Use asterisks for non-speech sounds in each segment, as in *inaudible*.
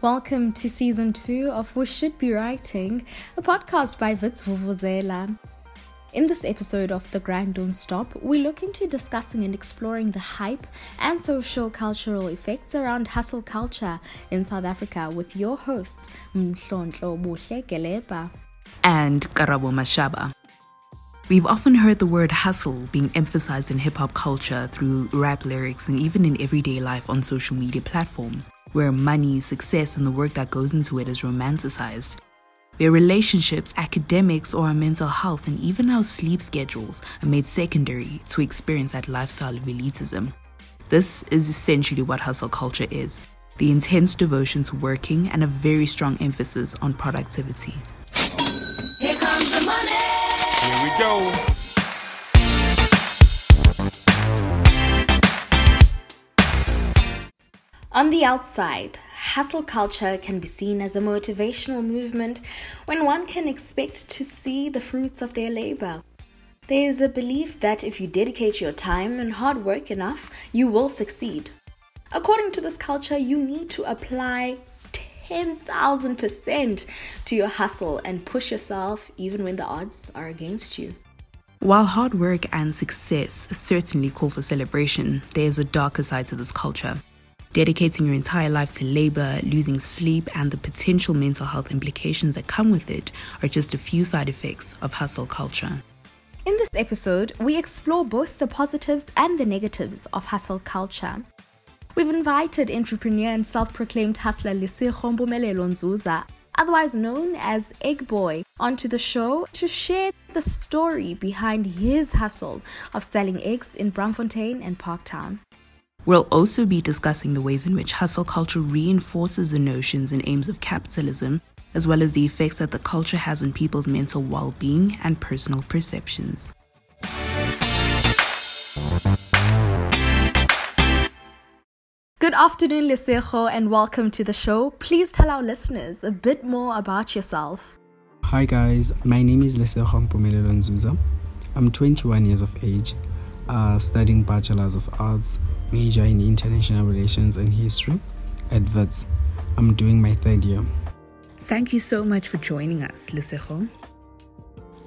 Welcome to season two of We Should Be Writing, a podcast by Wits Vuvuzela. In this episode of The Grind Don't Stop, we look into discussing and exploring the hype and social cultural effects around hustle culture in South Africa with your hosts, Mhlonhlo Buhle Geleba and Karabo Mashaba. We've often heard the word hustle being emphasized in hip hop culture through rap lyrics and even in everyday life on social media platforms where money, success, and the work that goes into it is romanticized. Where relationships, academics, or our mental health, and even our sleep schedules are made secondary to experience that lifestyle of elitism. This is essentially what hustle culture is the intense devotion to working and a very strong emphasis on productivity. Go. On the outside, hustle culture can be seen as a motivational movement when one can expect to see the fruits of their labor. There is a belief that if you dedicate your time and hard work enough, you will succeed. According to this culture, you need to apply 10,000% to your hustle and push yourself even when the odds are against you. While hard work and success certainly call for celebration, there is a darker side to this culture dedicating your entire life to labor, losing sleep, and the potential mental health implications that come with it are just a few side effects of hustle culture. In this episode, we explore both the positives and the negatives of hustle culture. We've invited entrepreneur and self proclaimed hustler Lesego Mpumelelo Nzuza, otherwise known as Egg Boy, onto the show to share the story behind his hustle of selling eggs in Braamfontein and Parktown. We'll also be discussing the ways in which hustle culture reinforces the notions and aims of capitalism, as well as the effects that the culture has on people's mental well being and personal perceptions. Good afternoon, Lesego, and welcome to the show. Please tell our listeners a bit more about yourself. Hi, guys. My name is Lesego Mpumelelo Nzuza. I'm 21 years of age, uh, studying Bachelor's of Arts major in international relations and history at WITS. I'm doing my third year. Thank you so much for joining us, Lesego.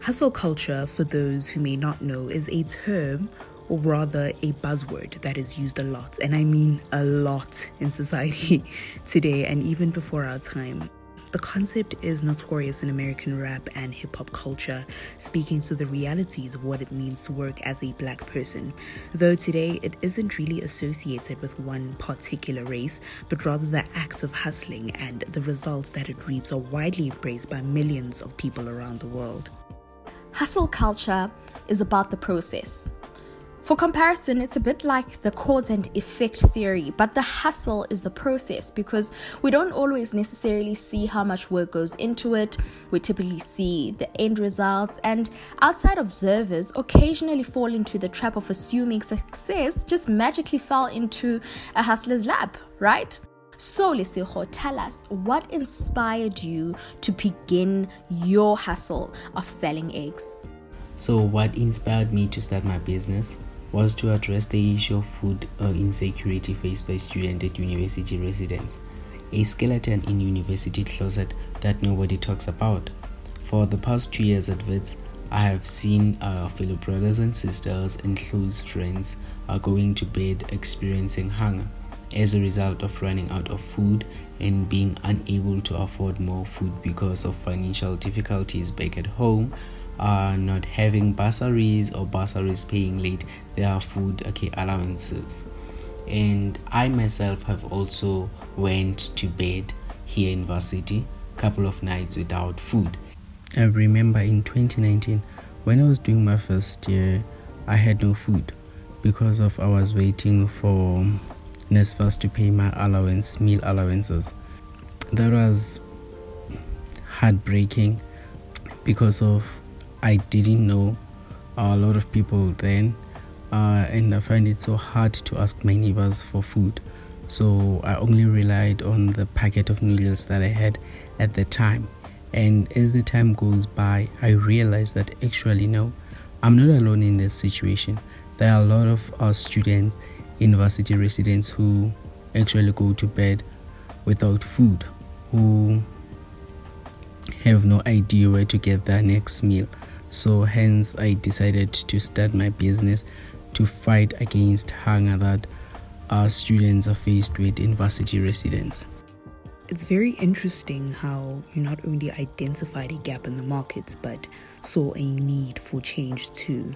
Hustle culture, for those who may not know, is a term or rather a buzzword that is used a lot, and I mean a lot in society *laughs* today and even before our time. The concept is notorious in American rap and hip hop culture, speaking to the realities of what it means to work as a black person. Though today it isn't really associated with one particular race, but rather the acts of hustling and the results that it reaps are widely embraced by millions of people around the world. Hustle culture is about the process. For comparison, it's a bit like the cause and effect theory, but the hustle is the process because we don't always necessarily see how much work goes into it. We typically see the end results, and outside observers occasionally fall into the trap of assuming success just magically fell into a hustler's lap, right? So, Lesego, tell us what inspired you to begin your hustle of selling eggs? So, what inspired me to start my business was to address the issue of food uh, insecurity faced by students at university residents, a skeleton in university closet that nobody talks about. For the past two years at WITS, I have seen uh, fellow brothers and sisters and close friends are going to bed experiencing hunger as a result of running out of food and being unable to afford more food because of financial difficulties back at home are not having bursaries or bursaries paying late. Their food okay allowances. And i myself have also went to bed here in varsity couple of nights without food. I remember in 2019 when i was doing my first year i had no food because of i was waiting for NSFAS to pay my allowance meal allowances. That was heartbreaking because of I didn't know a lot of people then, uh, and I find it so hard to ask my neighbors for food. So I only relied on the packet of noodles that I had at the time. And as the time goes by, I realized that actually, no, I'm not alone in this situation. There are a lot of uh, students, university residents who actually go to bed without food, who have no idea where to get their next meal. So, hence, I decided to start my business to fight against hunger that our students are faced with in varsity residence. It's very interesting how you not only identified a gap in the market, but saw a need for change too.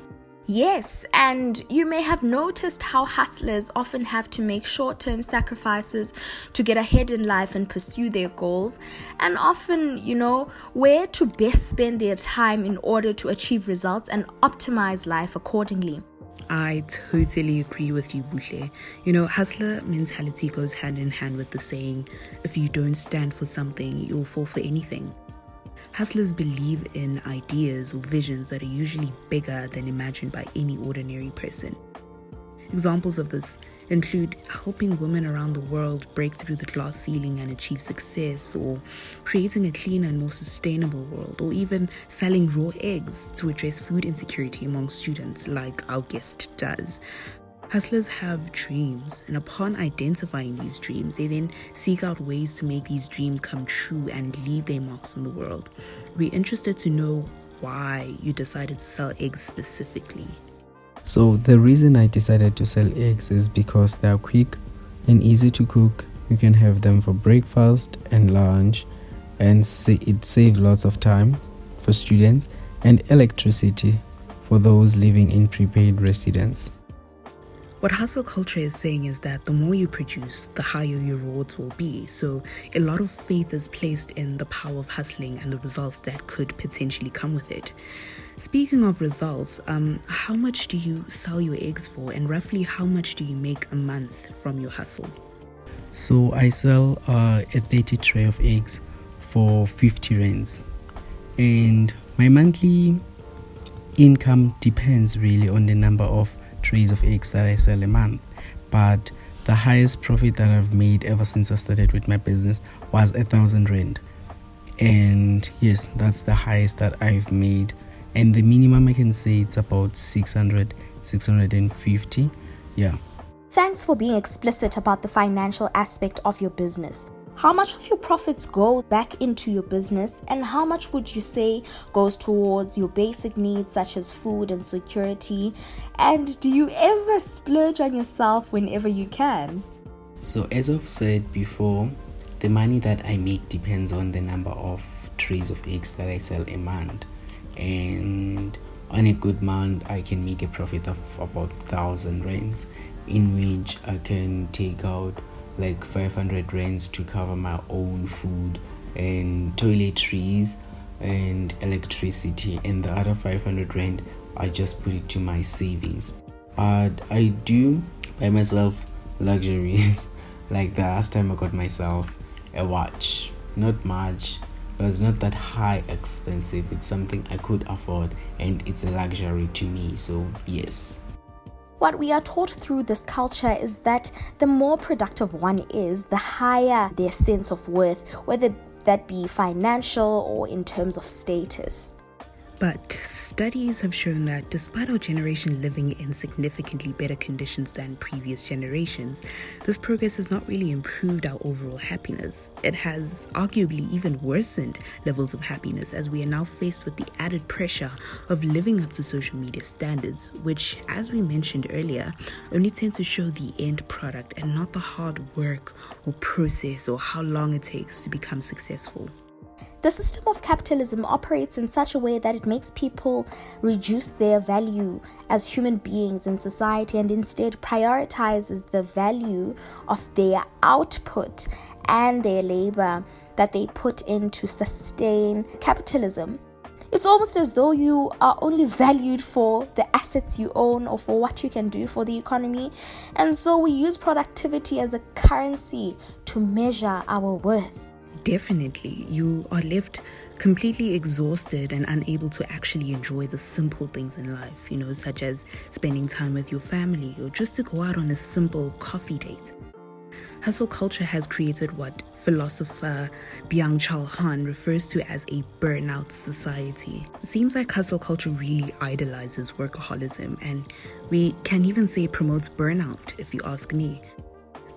Yes, and you may have noticed how hustlers often have to make short term sacrifices to get ahead in life and pursue their goals, and often, you know, where to best spend their time in order to achieve results and optimize life accordingly. I totally agree with you, Buhle. You know, hustler mentality goes hand in hand with the saying, if you don't stand for something, you'll fall for anything. Hustlers believe in ideas or visions that are usually bigger than imagined by any ordinary person. Examples of this include helping women around the world break through the glass ceiling and achieve success, or creating a cleaner and more sustainable world, or even selling raw eggs to address food insecurity among students, like our guest does. Hustlers have dreams, and upon identifying these dreams, they then seek out ways to make these dreams come true and leave their marks on the world. We're interested to know why you decided to sell eggs specifically. So the reason I decided to sell eggs is because they are quick and easy to cook. You can have them for breakfast and lunch, and it saves lots of time for students and electricity for those living in prepaid residence. What hustle culture is saying is that the more you produce, the higher your rewards will be. So, a lot of faith is placed in the power of hustling and the results that could potentially come with it. Speaking of results, um, how much do you sell your eggs for, and roughly how much do you make a month from your hustle? So, I sell uh, a 30 tray of eggs for 50 rands, and my monthly income depends really on the number of trays of eggs that I sell a month. But the highest profit that I've made ever since I started with my business was a thousand rand. And yes, that's the highest that I've made. And the minimum I can say it's about 600, 650. Yeah. Thanks for being explicit about the financial aspect of your business. How much of your profits go back into your business, and how much would you say goes towards your basic needs such as food and security? And do you ever splurge on yourself whenever you can? So, as I've said before, the money that I make depends on the number of trays of eggs that I sell a month, and on a good month, I can make a profit of about thousand rands, in which I can take out like 500 rands to cover my own food and toiletries and electricity. And the other 500 rand I just put it to my savings. But I do buy myself luxuries. *laughs* Like the last time I got myself a watch. Not much but it's not that high expensive. It's something I could afford and it's a luxury to me. So yes what we are taught through this culture is that the more productive one is, the higher their sense of worth, whether that be financial or in terms of status. But studies have shown that despite our generation living in significantly better conditions than previous generations, this progress has not really improved our overall happiness. It has arguably even worsened levels of happiness as we are now faced with the added pressure of living up to social media standards, which, as we mentioned earlier, only tend to show the end product and not the hard work or process or how long it takes to become successful. The system of capitalism operates in such a way that it makes people reduce their value as human beings in society and instead prioritizes the value of their output and their labor that they put in to sustain capitalism. It's almost as though you are only valued for the assets you own or for what you can do for the economy. And so we use productivity as a currency to measure our worth definitely you are left completely exhausted and unable to actually enjoy the simple things in life, you know, such as spending time with your family or just to go out on a simple coffee date. hustle culture has created what philosopher Byung Chul Han refers to as a burnout society. It seems like hustle culture really idolizes workaholism, and we can even say promotes burnout, if you ask me.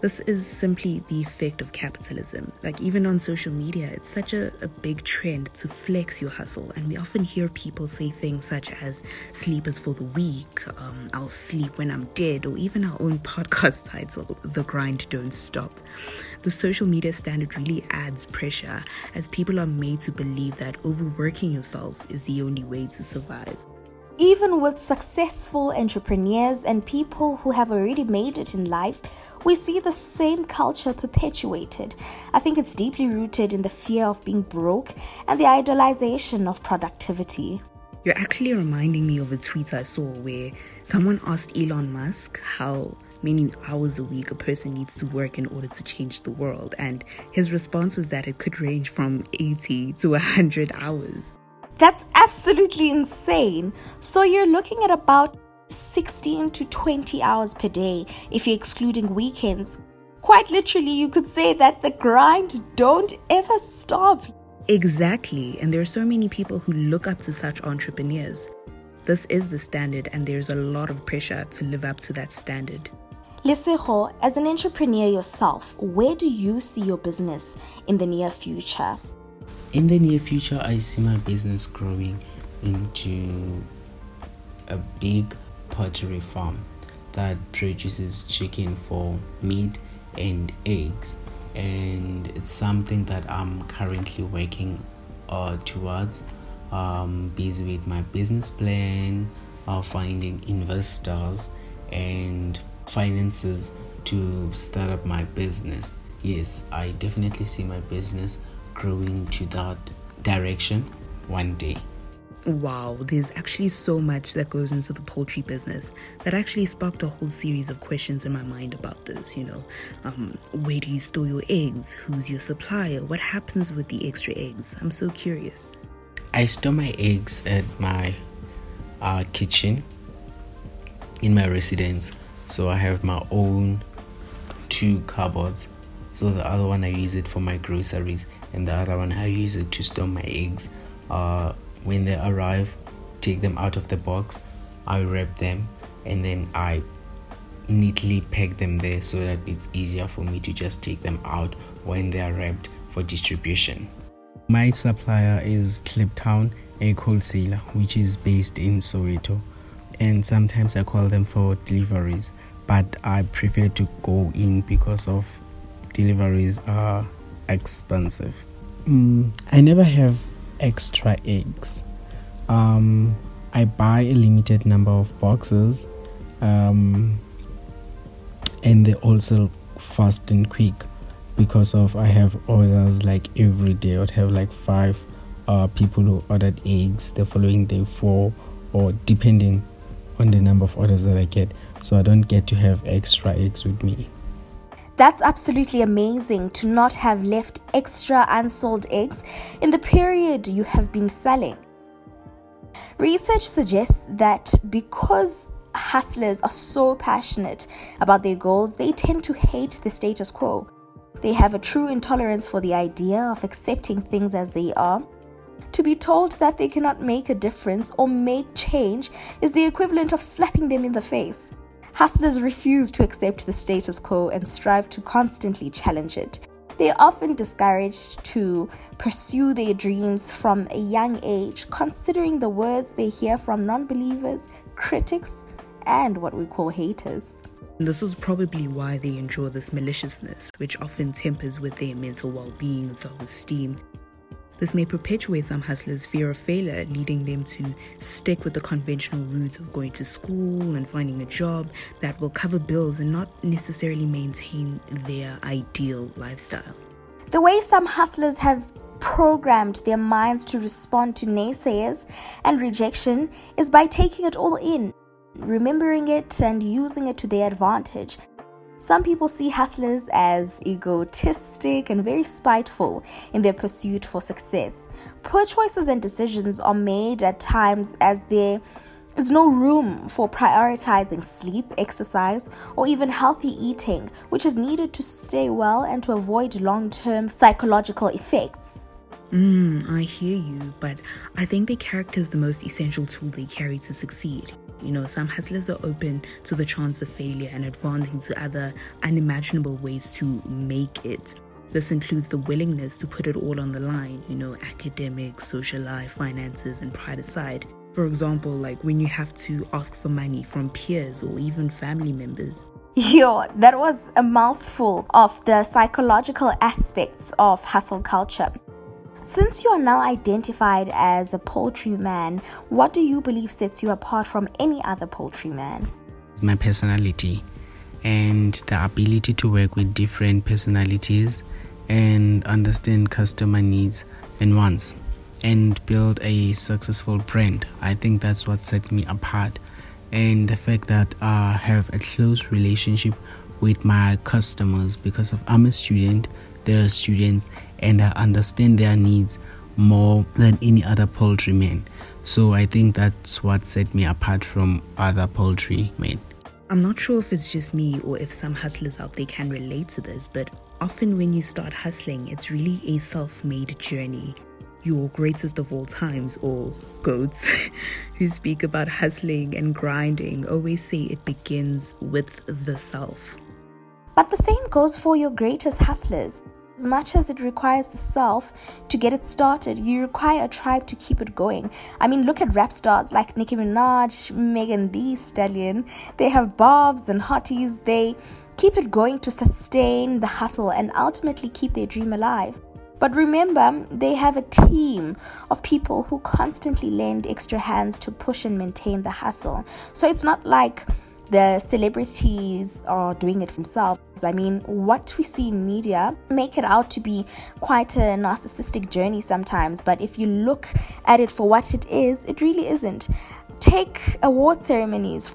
This is simply the effect of capitalism. Like, even on social media, it's such a, a big trend to flex your hustle. And we often hear people say things such as, sleep is for the weak, um, I'll sleep when I'm dead, or even our own *laughs* podcast title, The Grind Don't Stop. The social media standard really adds pressure as people are made to believe that overworking yourself is the only way to survive. Even with successful entrepreneurs and people who have already made it in life, we see the same culture perpetuated. I think it's deeply rooted in the fear of being broke and the idolization of productivity. You're actually reminding me of a tweet I saw where someone asked Elon Musk how many hours a week a person needs to work in order to change the world, and his response was that it could range from 80 to 100 hours. That's absolutely insane. So you're looking at about 16 to 20 hours per day if you're excluding weekends. Quite literally, you could say that the grind don't ever stop. Exactly, and there are so many people who look up to such entrepreneurs. This is the standard, and there's a lot of pressure to live up to that standard. Lesego, as an entrepreneur yourself, where do you see your business in the near future? In the near future i see my business growing into a big poultry farm that produces chicken for meat and eggs. And it's something that i'm currently working uh, towards. Um, busy with my business plan uh, finding investors and finances to start up my business. Yes i definitely see my business growing to that direction one day. Wow, there's actually so much that goes into the poultry business that actually sparked a whole series of questions in my mind about this. You know, um, where do you store your eggs? Who's your supplier? What happens with the extra eggs? I'm so curious. I store my eggs at my uh, kitchen in my residence. So I have my own two cupboards. So the other one I use it for my groceries and the other one I use it to store my eggs. Uh, when they arrive, take them out of the box, I wrap them, and then I neatly pack them there so that it's easier for me to just take them out when they are wrapped for distribution. My supplier is Kliptown Egg Wholesaler, which is based in Soweto, and sometimes I call them for deliveries, but I prefer to go in because of deliveries are expensive. Mm, I never have extra eggs. Um, I buy a limited number of boxes, um, and they also fast and quick because of I have orders like every day. I'd have like five uh, people who ordered eggs the following day, four, or depending on the number of orders that I get. So I don't get to have extra eggs with me. That's absolutely amazing to not have left extra unsold eggs in the period you have been selling. Research suggests that because hustlers are so passionate about their goals, they tend to hate the status quo. They have a true intolerance for the idea of accepting things as they are. To be told that they cannot make a difference or make change is the equivalent of slapping them in the face. Hustlers refuse to accept the status quo and strive to constantly challenge it. They are often discouraged to pursue their dreams from a young age, considering the words they hear from non believers, critics, and what we call haters. This is probably why they endure this maliciousness, which often tempers with their mental well being and self esteem. This may perpetuate some hustlers' fear of failure, leading them to stick with the conventional route of going to school and finding a job that will cover bills and not necessarily maintain their ideal lifestyle. The way some hustlers have programmed their minds to respond to naysayers and rejection is by taking it all in, remembering it, and using it to their advantage. Some people see hustlers as egotistic and very spiteful in their pursuit for success. Poor choices and decisions are made at times as There's no room for prioritizing sleep, exercise, or even healthy eating, which is needed to stay well and to avoid long term psychological effects. Mm, I hear you, but I think the character is the most essential tool they carry to succeed. You know, some hustlers are open to the chance of failure and advancing to other unimaginable ways to make it. This includes the willingness to put it all on the line, you know, academics, social life, finances, and pride aside. For example, like when you have to ask for money from peers or even family members. *laughs* Yo, that was a mouthful of the psychological aspects of hustle culture. Since you are now identified as a poultry man, what do you believe sets you apart from any other poultry man? My personality and the ability to work with different personalities and understand customer needs and wants and build a successful brand. I think that's what set me apart. And the fact that I have a close relationship with my customers because of I'm a student, they're students, and I understand their needs more than any other poultry man. So I think that's what set me apart from other poultry men. I'm not sure if it's just me or if some hustlers out there can relate to this, but often when you start hustling, it's really a self made journey your greatest of all times, or goats, *laughs* who speak about hustling and grinding, always say it begins with the self. But the same goes for your greatest hustlers. As much as it requires the self to get it started, you require a tribe to keep it going. I mean, look at rap stars like Nicki Minaj, Megan Thee Stallion. They have Barbz and hotties. They keep it going to sustain the hustle and ultimately keep their dream alive. But remember, they have a team of people who constantly lend extra hands to push and maintain the hustle. So it's not like the celebrities are doing it themselves. I mean, what we see in media make it out to be quite a narcissistic journey sometimes, but if you look at it for what it is, it really isn't. Take award ceremonies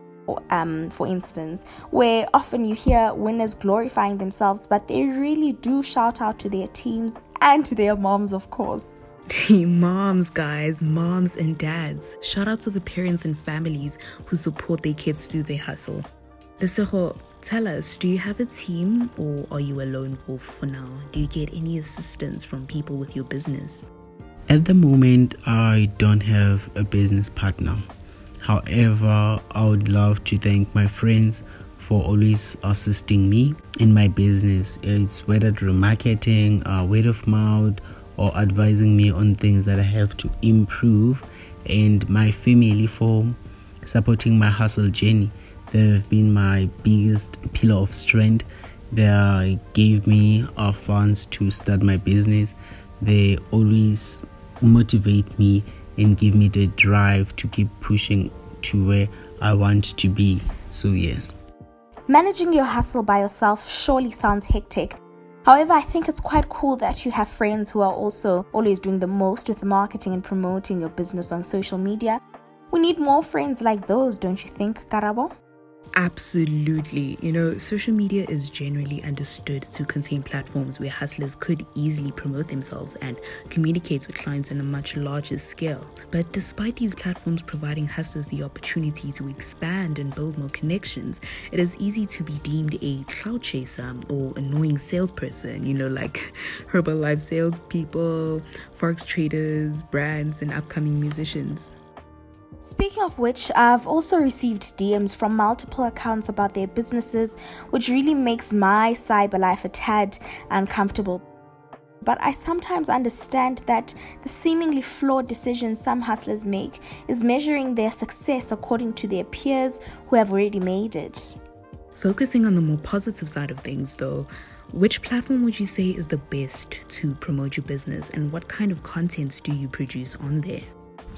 um, for instance, where often you hear winners glorifying themselves, but they really do shout out to their teams and to their moms, of course. *laughs* moms, guys, moms and dads. Shout out to the parents and families who support their kids through their hustle. Lesego, tell us, do you have a team or are you a lone wolf for now? Do you get any assistance from people with your business? At the moment, I don't have a business partner. However, I would love to thank my friends for always assisting me in my business. It's whether through marketing, uh, word of mouth, or advising me on things that I have to improve, and my family for supporting my hustle journey. They've been my biggest pillar of strength. They gave me funds to start my business. They always motivate me and give me the drive to keep pushing to where I want to be. So, yes. Managing your hustle by yourself surely sounds hectic. However, I think it's quite cool that you have friends who are also always doing the most with marketing and promoting your business on social media. We need more friends like those, don't you think, Karabo? Absolutely. You know, social media is generally understood to contain platforms where hustlers could easily promote themselves and communicate with clients on a much larger scale. But despite these platforms providing hustlers the opportunity to expand and build more connections, it is easy to be deemed a clout chaser or annoying salesperson, you know, like *laughs* Herbalife salespeople, Forex traders, brands, and upcoming musicians. Speaking of which, I've also received DMs from multiple accounts about their businesses, which really makes my cyber life a tad uncomfortable. But I sometimes understand that the seemingly flawed decisions some hustlers make is measuring their success according to their peers who have already made it. Focusing on the more positive side of things, though, which platform would you say is the best to promote your business and what kind of content do you produce on there?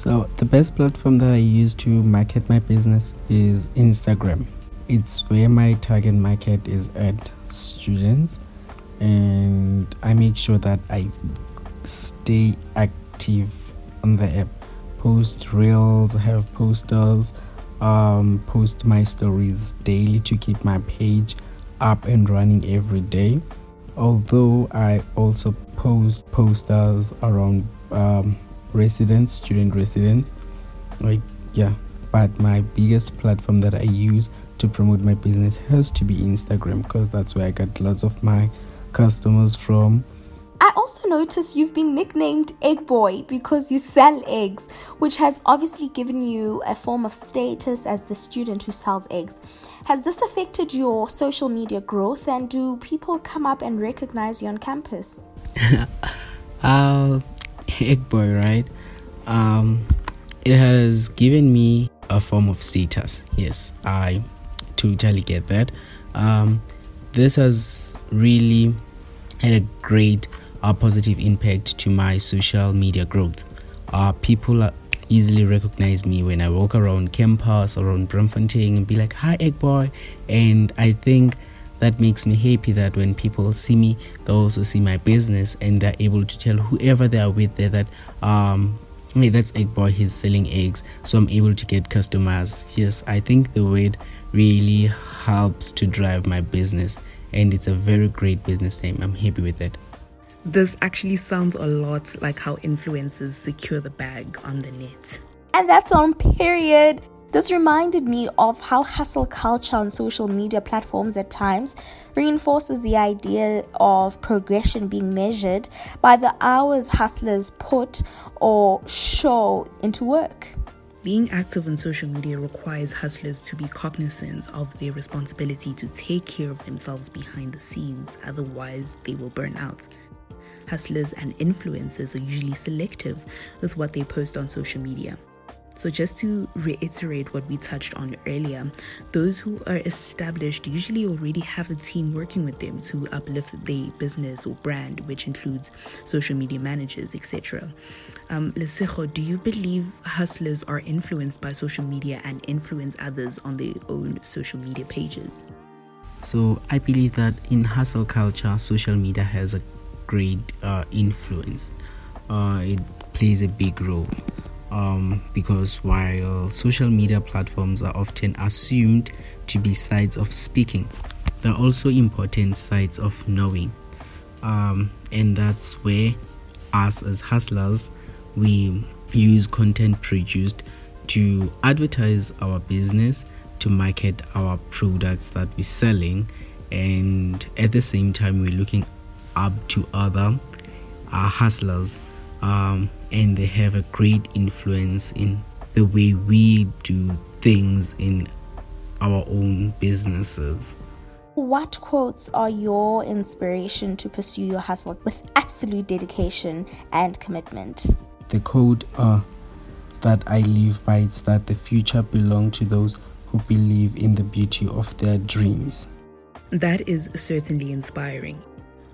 So, the best platform that I use to market my business is Instagram. It's where my target market is at students, and I make sure that I stay active on the app. Post reels, have posters, um, post my stories daily to keep my page up and running every day. Although I also post posters around um, residents, student residents. Like, yeah, but my biggest platform that I use to promote my business has to be Instagram because that's where I get lots of my customers from. I also noticed you've been nicknamed Egg Boy because you sell eggs, which has obviously given you a form of status as the student who sells eggs. Has this affected your social media growth and do people come up and recognize you on campus? *laughs* uh, egg boy, right? Um, it has given me a form of status. Yes, I totally get that. Um, this has really had a great uh, positive impact to my social media growth. Uh, people easily recognize me when I walk around campus, around Braamfontein, and be like, "Hi, egg boy," and I think that makes me happy that when people see me, they also see my business and they're able to tell whoever they are with there that um hey that's egg boy he's selling eggs. So i'm able to get customers. Yes i think the word really helps to drive my business and it's a very great business name. I'm happy with it. This actually sounds a lot like how influencers secure the bag on the net. And that's on period this reminded me of how hustle culture on social media platforms at times reinforces the idea of progression being measured by the hours hustlers put or show into work. Being active on social media requires hustlers to be cognizant of their responsibility to take care of themselves behind the scenes, otherwise, they will burn out. Hustlers and influencers are usually selective with what they post on social media. So, just to reiterate what we touched on earlier, those who are established usually already have a team working with them to uplift their business or brand, which includes social media managers, etc. Um, Lesego, do you believe hustlers are influenced by social media and influence others on their own social media pages? So, I believe that in hustle culture, social media has a great uh, influence. Uh, it plays a big role um, because while social media platforms are often assumed to be sides of speaking, they're also important sides of knowing. Um, and that's where us as hustlers we use content produced to advertise our business to market our products that we're selling and at the same time we're looking up to other uh, hustlers um, and they have a great influence in the way we do things in our own businesses. What quotes are your inspiration to pursue your hustle with absolute dedication and commitment? The quote uh, that I live by is that the future belongs to those who believe in the beauty of their dreams. That is certainly inspiring.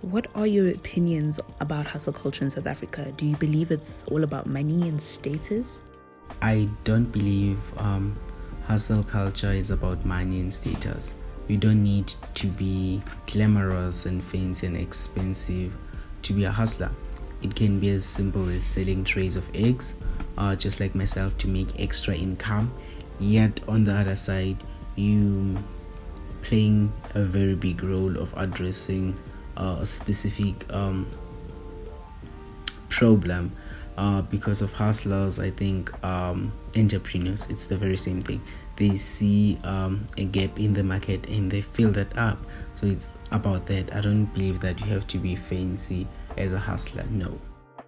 What are your opinions about hustle culture in South Africa? Do you believe it's all about money and status? I don't believe um, hustle culture is about money and status. You don't need to be glamorous and fancy and expensive to be a hustler. It can be as simple as selling trays of eggs, uh, just like myself, to make extra income. Yet, on the other side, you playing a very big role of addressing a specific um, problem uh, because of hustlers i think um, entrepreneurs it's the very same thing. They see um, a gap in the market and they fill that up. So it's about that. I don't believe that you have to be fancy as a hustler. No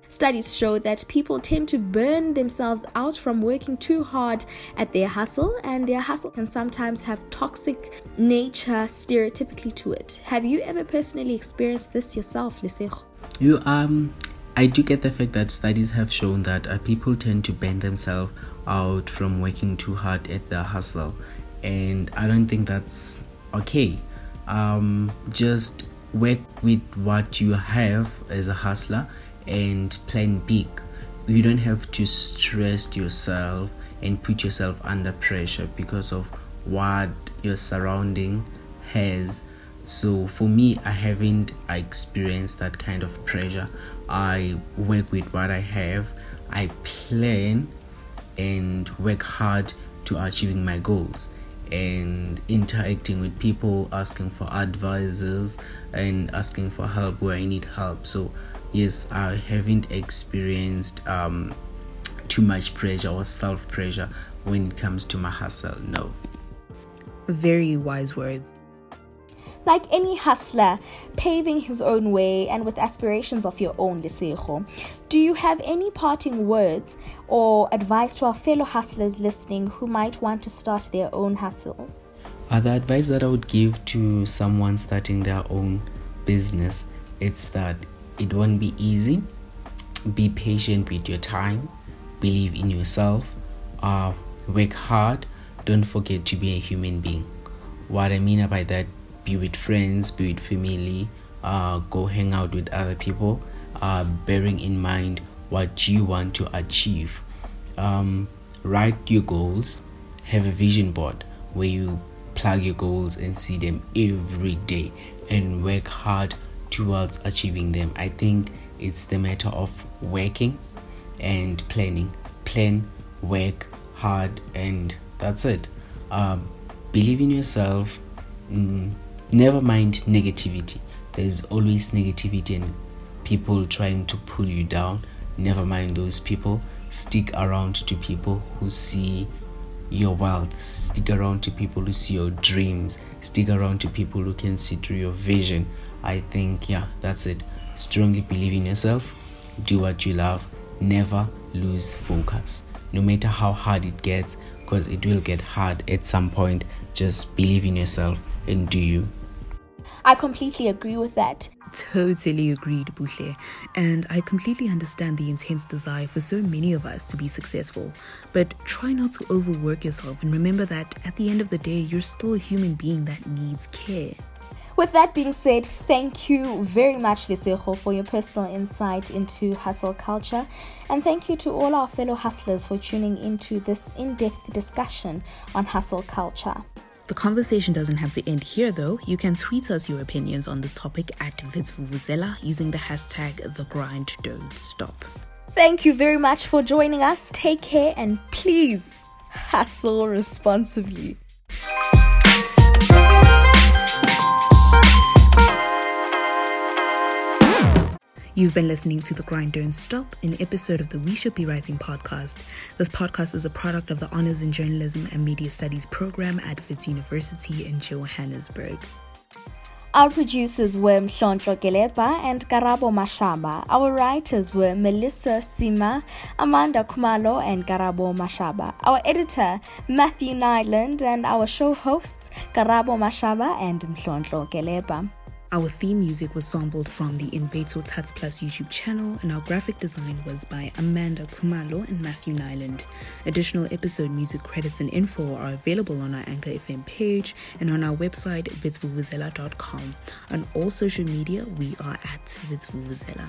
Studies show that people tend to burn themselves out from working too hard at their hustle, and their hustle can sometimes have toxic nature stereotypically to it. Have you ever personally experienced this yourself, Lesego? You um I do get the fact that studies have shown that uh, people tend to burn themselves out from working too hard at their hustle, and I don't think that's okay. Um, just work with what you have as a hustler and plan big. You don't have to stress yourself and put yourself under pressure because of what your surrounding has. So for me, I haven't experienced that kind of pressure. I work with what I have. I plan and work hard to achieving my goals and interacting with people asking for advices and asking for help where i need help so yes i haven't experienced um, too much pressure or self pressure when it comes to my hustle. No. Very wise words. Like any hustler, paving his own way and with aspirations of your own, Lesego, do you have any parting words or advice to our fellow hustlers listening who might want to start their own hustle? Uh, the advice that I would give to someone starting their own business it's that it won't be easy. Be patient with your time. Believe in yourself. Uh, work hard. Don't forget to be a human being. What I mean by that, be with friends, be with family, uh, go hang out with other people, uh, bearing in mind what you want to achieve. Um, write your goals, have a vision board where you plug your goals and see them every day and work hard towards achieving them. I think it's the matter of working and planning. Plan, work hard, and that's it. Um, believe in yourself. Mm, never mind negativity. There's always negativity and people trying to pull you down. Never mind those people. Stick around to people who see your wealth. Stick around to people who see your dreams. Stick around to people who can see through your vision. I think, yeah, that's it. Strongly believe in yourself, do what you love, never lose focus. No matter how hard it gets, because it will get hard at some point, just believe in yourself and do you. I completely agree with that. Totally agreed, Buhle. And I completely understand the intense desire for so many of us to be successful. But try not to overwork yourself and remember that at the end of the day, you're still a human being that needs care. With that being said, thank you very much, Lesego, for your personal insight into hustle culture. And thank you to all our fellow hustlers for tuning into this in depth discussion on hustle culture. The conversation doesn't have to end here though. You can tweet us your opinions on this topic at Witsvuvuzela using the hashtag the grind don't stop. Thank you very much for joining us. Take care and please hustle responsibly. You've been listening to The Grind Don't Stop, an episode of the We Should Be Rising podcast. This podcast is a product of the Honors in Journalism and Media Studies program at Wits University in Johannesburg. Our producers were Mshonto Geleba and Karabo Mashaba. Our writers were Melissa Sima, Amanda Kumalo, and Karabo Mashaba. Our editor, Matthew Nyland, and our show hosts, Karabo Mashaba and Mshonto Geleba. Our theme music was sampled from the Envato Tuts Plus YouTube channel, and our graphic design was by Amanda Kumalo and Matthew Nyland. Additional episode music credits and info are available on our Anchor FM page and on our website, witsvuvuzela.com. On all social media, we are at witsvuvuzela.